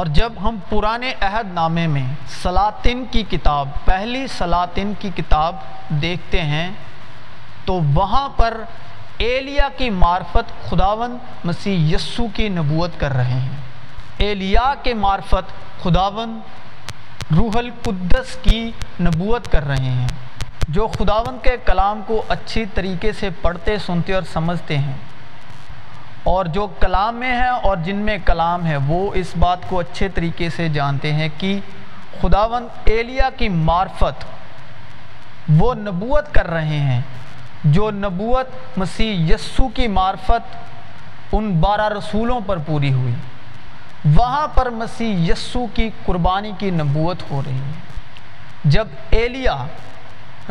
اور جب ہم پرانے عہد نامے میں سلاطن کی کتاب، پہلی سلاطن کی کتاب دیکھتے ہیں، تو وہاں پر ایلیا کی معرفت خداون مسیح یسو کی نبوت کر رہے ہیں۔ ایلیا کے معرفت خداون روح القدس کی نبوت کر رہے ہیں، جو خداون کے کلام کو اچھی طریقے سے پڑھتے، سنتے اور سمجھتے ہیں۔ اور جو کلام میں ہیں اور جن میں کلام ہے، وہ اس بات کو اچھے طریقے سے جانتے ہیں کہ خداون ایلیا کی معرفت وہ نبوت کر رہے ہیں۔ جو نبوت مسیح یسو کی معرفت ان بارہ رسولوں پر پوری ہوئی۔ وہاں پر مسیح یسو کی قربانی کی نبوت ہو رہی ہے۔ جب ایلیا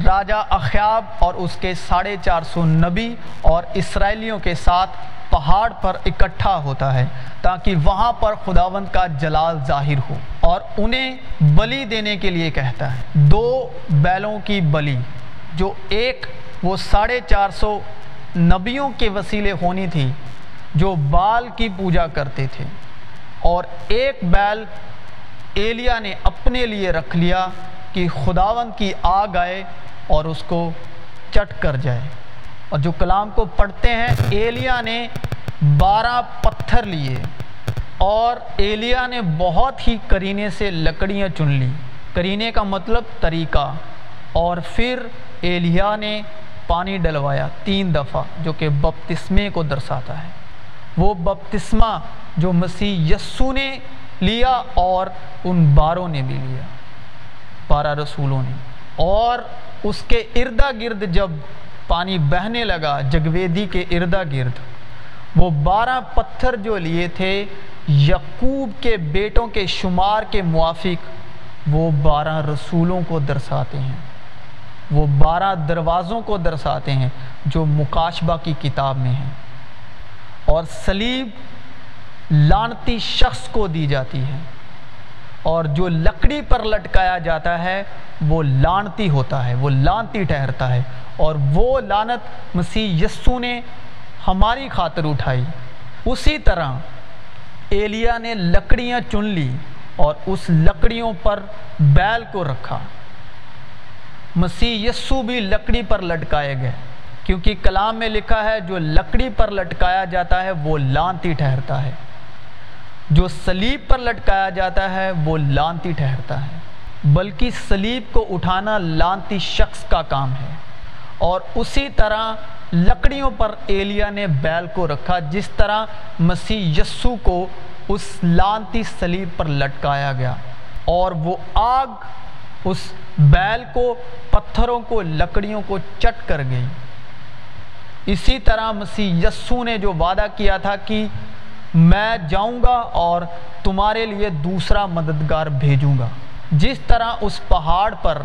راجہ اخیاب اور اس کے ساڑھے چار سو نبی اور اسرائیلیوں کے ساتھ پہاڑ پر اکٹھا ہوتا ہے تاکہ وہاں پر خداوند کا جلال ظاہر ہو اور انہیں بلی دینے کے لیے کہتا ہے۔ دو بیلوں کی بلی، جو ایک وہ ساڑھے چار سو نبیوں کے وسیلے ہونی تھی، جو بال کی پوجا کرتے تھے۔ اور ایک بیل ایلیا نے اپنے لیے رکھ لیا کہ خداون کی آگ آئے اور اس کو چٹ کر جائے۔ اور جو کلام کو پڑھتے ہیں، ایلیا نے بارہ پتھر لیے اور ایلیا نے بہت ہی کرینے سے لکڑیاں چن لی۔ کرینے کا مطلب طریقہ۔ اور پھر ایلیا نے پانی ڈلوایا تین دفعہ، جو کہ بپتسمے کو درساتا ہے۔ وہ بپتسمہ جو مسیح یسو نے لیا اور ان باروں نے بھی لیا بارہ رسولوں نے۔ اور اس کے اردا گرد جب پانی بہنے لگا، جگویدی کے اردا گرد۔ وہ بارہ پتھر جو لیے تھے یقوب کے بیٹوں کے شمار کے موافق، وہ بارہ رسولوں کو درساتے ہیں۔ وہ بارہ دروازوں کو درساتے ہیں جو مکاشبہ کی کتاب میں ہیں۔ اور سلیب لانتی شخص کو دی جاتی ہے۔ اور جو لکڑی پر لٹکایا جاتا ہے، وہ لانتی ہوتا ہے، وہ لانتی ٹھہرتا ہے۔ اور وہ لانت مسیح یسو نے ہماری خاطر اٹھائی۔ اسی طرح ایلیا نے لکڑیاں چن لی اور اس لکڑیوں پر بیل کو رکھا۔ مسیح یسو بھی لکڑی پر لٹکائے گئے۔ کیونکہ کلام میں لکھا ہے، جو لکڑی پر لٹکایا جاتا ہے، وہ لانتی ٹھہرتا ہے۔ جو سلیب پر لٹکایا جاتا ہے، وہ لانتی ٹھہرتا ہے۔ بلکہ سلیب کو اٹھانا لانتی شخص کا کام ہے۔ اور اسی طرح لکڑیوں پر ایلیا نے بیل کو رکھا، جس طرح مسیح یسو کو اس لانتی سلیب پر لٹکایا گیا۔ اور وہ آگ اس بیل کو، پتھروں کو، لکڑیوں کو چٹ کر گئی۔ اسی طرح مسیح یسو نے جو وعدہ کیا تھا کہ میں جاؤں گا اور تمہارے لیے دوسرا مددگار بھیجوں گا۔ جس طرح اس پہاڑ پر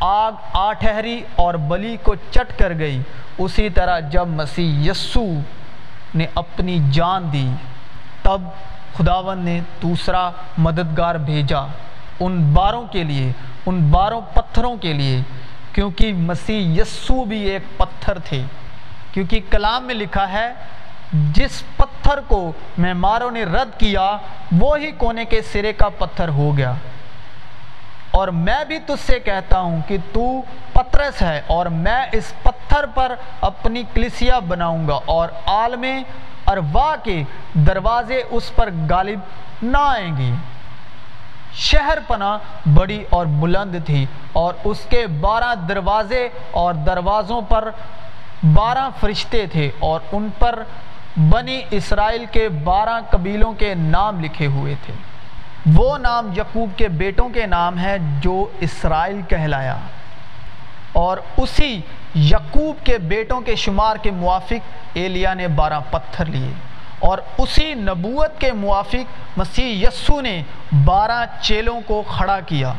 آگ آ ٹھہری اور بلی کو چٹ کر گئی۔ اسی طرح جب مسیح یسو نے اپنی جان دی، تب خداون نے دوسرا مددگار بھیجا۔ ان باروں کے لیے، ان باروں پتھروں کے لیے، کیونکہ مسیح یسو بھی ایک پتھر تھے۔ کیونکہ کلام میں لکھا ہے، جس پتھر کو معماروں نے رد کیا، وہی کونے کے سرے کا پتھر ہو گیا۔ اور میں بھی تجھ سے کہتا ہوں کہ تو پترس ہے اور میں اس پتھر پر اپنی کلیسیا بناؤں گا اور عالم اروا کے دروازے اس پر غالب نہ آئیں گے۔ شہر پناہ بڑی اور بلند تھی اور اس کے بارہ دروازے اور دروازوں پر بارہ فرشتے تھے اور ان پر بنی اسرائیل کے بارہ قبیلوں کے نام لکھے ہوئے تھے۔ وہ نام یقوب کے بیٹوں کے نام ہے جو اسرائیل کہلایا۔ اور اسی یقوب کے بیٹوں کے شمار کے موافق ایلیا نے بارہ پتھر لیے۔ اور اسی نبوت کے موافق مسیح یسو نے بارہ چیلوں کو کھڑا کیا۔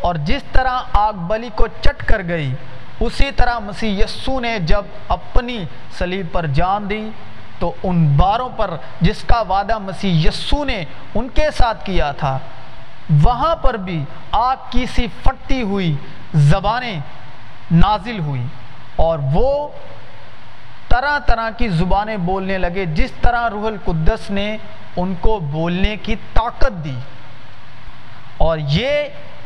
اور جس طرح آگ بلی کو چٹ کر گئی، اسی طرح مسیح یسو نے جب اپنی سلیب پر جان دی تو ان باروں پر جس کا وعدہ مسیح یسو نے ان کے ساتھ کیا تھا، وہاں پر بھی آگ کی سی پھٹتی ہوئی زبانیں نازل ہوئی اور وہ طرح طرح کی زبانیں بولنے لگے، جس طرح روح القدس نے ان کو بولنے کی طاقت دی۔ اور یہ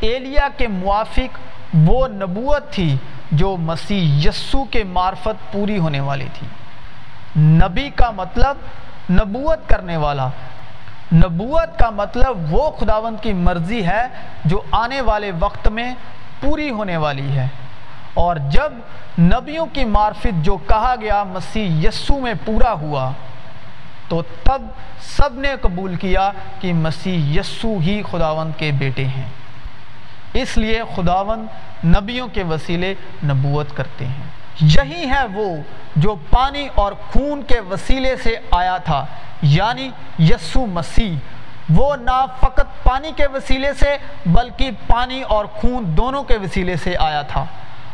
ایلیا کے موافق وہ نبوت تھی جو مسیح یسو کے معرفت پوری ہونے والی تھی۔ نبی کا مطلب نبوت کرنے والا۔ نبوت کا مطلب وہ خداوند کی مرضی ہے جو آنے والے وقت میں پوری ہونے والی ہے۔ اور جب نبیوں کی معرفت جو کہا گیا مسیح یسو میں پورا ہوا، تو تب سب نے قبول کیا کہ مسیح یسو ہی خداوند کے بیٹے ہیں۔ اس لیے خداوند نبیوں کے وسیلے نبوت کرتے ہیں۔ یہی ہے وہ جو پانی اور خون کے وسیلے سے آیا تھا یعنی یسو مسیح۔ وہ نہ فقط پانی کے وسیلے سے، بلکہ پانی اور خون دونوں کے وسیلے سے آیا تھا۔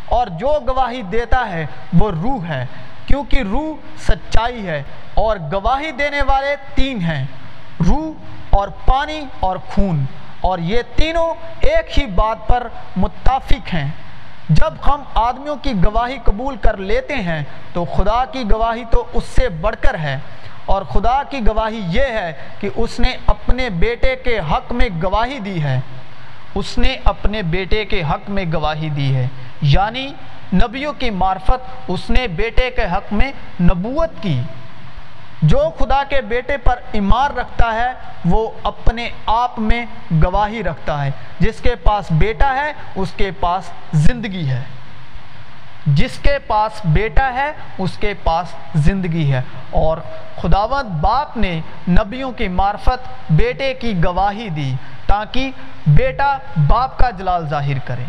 اور جو گواہی دیتا ہے، وہ روح ہے، کیونکہ روح سچائی ہے اور گواہی دینے والے تین ہیں۔ روح اور پانی اور خون۔ اور یہ تینوں ایک ہی بات پر متفق ہیں۔ جب ہم آدمیوں کی گواہی قبول کر لیتے ہیں تو خدا کی گواہی تو اس سے بڑھ کر ہے اور خدا کی گواہی یہ ہے کہ اس نے اپنے بیٹے کے حق میں گواہی دی ہے۔ اس نے اپنے بیٹے کے حق میں گواہی دی ہے۔ یعنی نبیوں کی معرفت اس نے بیٹے کے حق میں نبوت کی۔ جو خدا کے بیٹے پر ایمان رکھتا ہے، وہ اپنے آپ میں گواہی رکھتا ہے۔ جس کے پاس بیٹا ہے، اس کے پاس زندگی ہے۔ جس کے پاس بیٹا ہے، اس کے پاس زندگی ہے۔ اور خداوند باپ نے نبیوں کی معرفت بیٹے کی گواہی دی تاکہ بیٹا باپ کا جلال ظاہر کرے۔